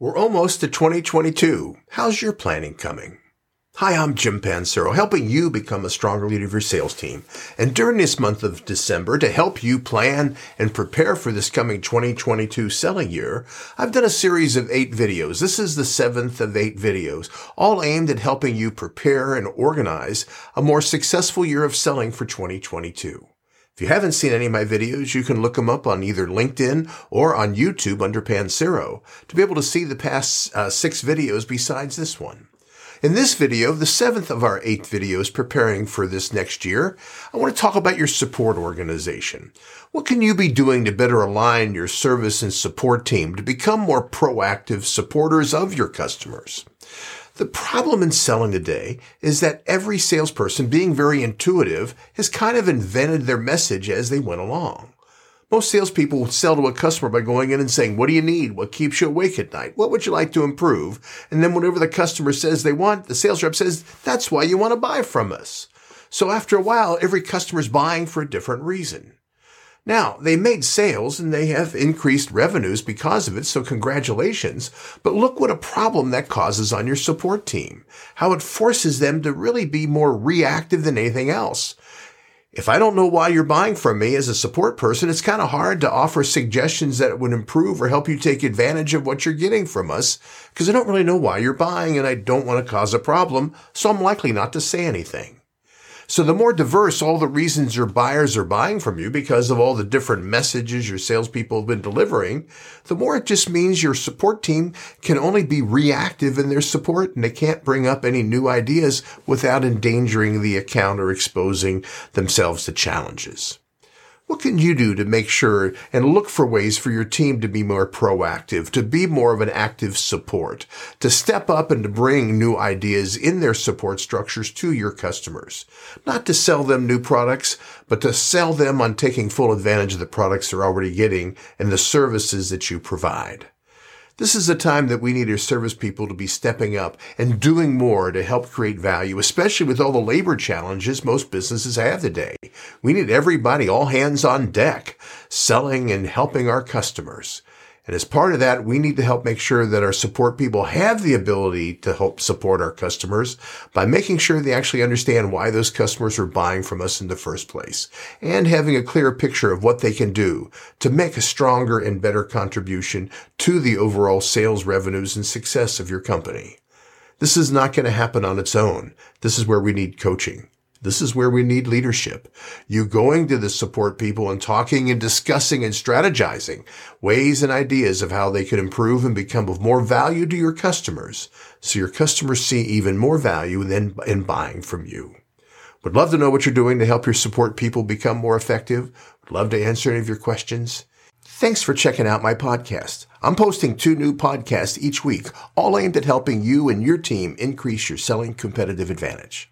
We're almost to 2022. How's your planning coming? Hi, I'm Jim Pancero, helping you become a stronger leader of your sales team. And during this month of December, to help you plan and prepare for this coming 2022 selling year, I've done a series of eight videos. This is the seventh of eight videos, all aimed at helping you prepare and organize a more successful year of selling for 2022. If you haven't seen any of my videos, you can look them up on either LinkedIn or on YouTube under Pancero to be able to see the past uh, six videos besides this one. In this video, the seventh of our eight videos preparing for this next year, I want to talk about your support organization. What can you be doing to better align your service and support team to become more proactive supporters of your customers? The problem in selling today is that every salesperson, being very intuitive, has kind of invented their message as they went along. Most salespeople sell to a customer by going in and saying, what do you need? What keeps you awake at night? What would you like to improve? And then whatever the customer says they want, the sales rep says, that's why you want to buy from us. So after a while, every customer is buying for a different reason. Now, they made sales and they have increased revenues because of it, so congratulations. But look what a problem that causes on your support team. How it forces them to really be more reactive than anything else. If I don't know why you're buying from me as a support person, it's kind of hard to offer suggestions that would improve or help you take advantage of what you're getting from us because I don't really know why you're buying and I don't want to cause a problem, so I'm likely not to say anything. So the more diverse all the reasons your buyers are buying from you because of all the different messages your salespeople have been delivering, the more it just means your support team can only be reactive in their support and they can't bring up any new ideas without endangering the account or exposing themselves to challenges. What can you do to make sure and look for ways for your team to be more proactive, to be more of an active support, to step up and to bring new ideas in their support structures to your customers? Not to sell them new products, but to sell them on taking full advantage of the products they're already getting and the services that you provide. This is a time that we need our service people to be stepping up and doing more to help create value, especially with all the labor challenges most businesses have today. We need everybody, all hands on deck, selling and helping our customers. And as part of that, we need to help make sure that our support people have the ability to help support our customers by making sure they actually understand why those customers are buying from us in the first place and having a clear picture of what they can do to make a stronger and better contribution to the overall sales revenues and success of your company. This is not going to happen on its own. This is where we need coaching. This is where we need leadership. You going to the support people and talking and discussing and strategizing ways and ideas of how they could improve and become of more value to your customers. So your customers see even more value than in buying from you. Would love to know what you're doing to help your support people become more effective. Would love to answer any of your questions. Thanks for checking out my podcast. I'm posting two new podcasts each week, all aimed at helping you and your team increase your selling competitive advantage.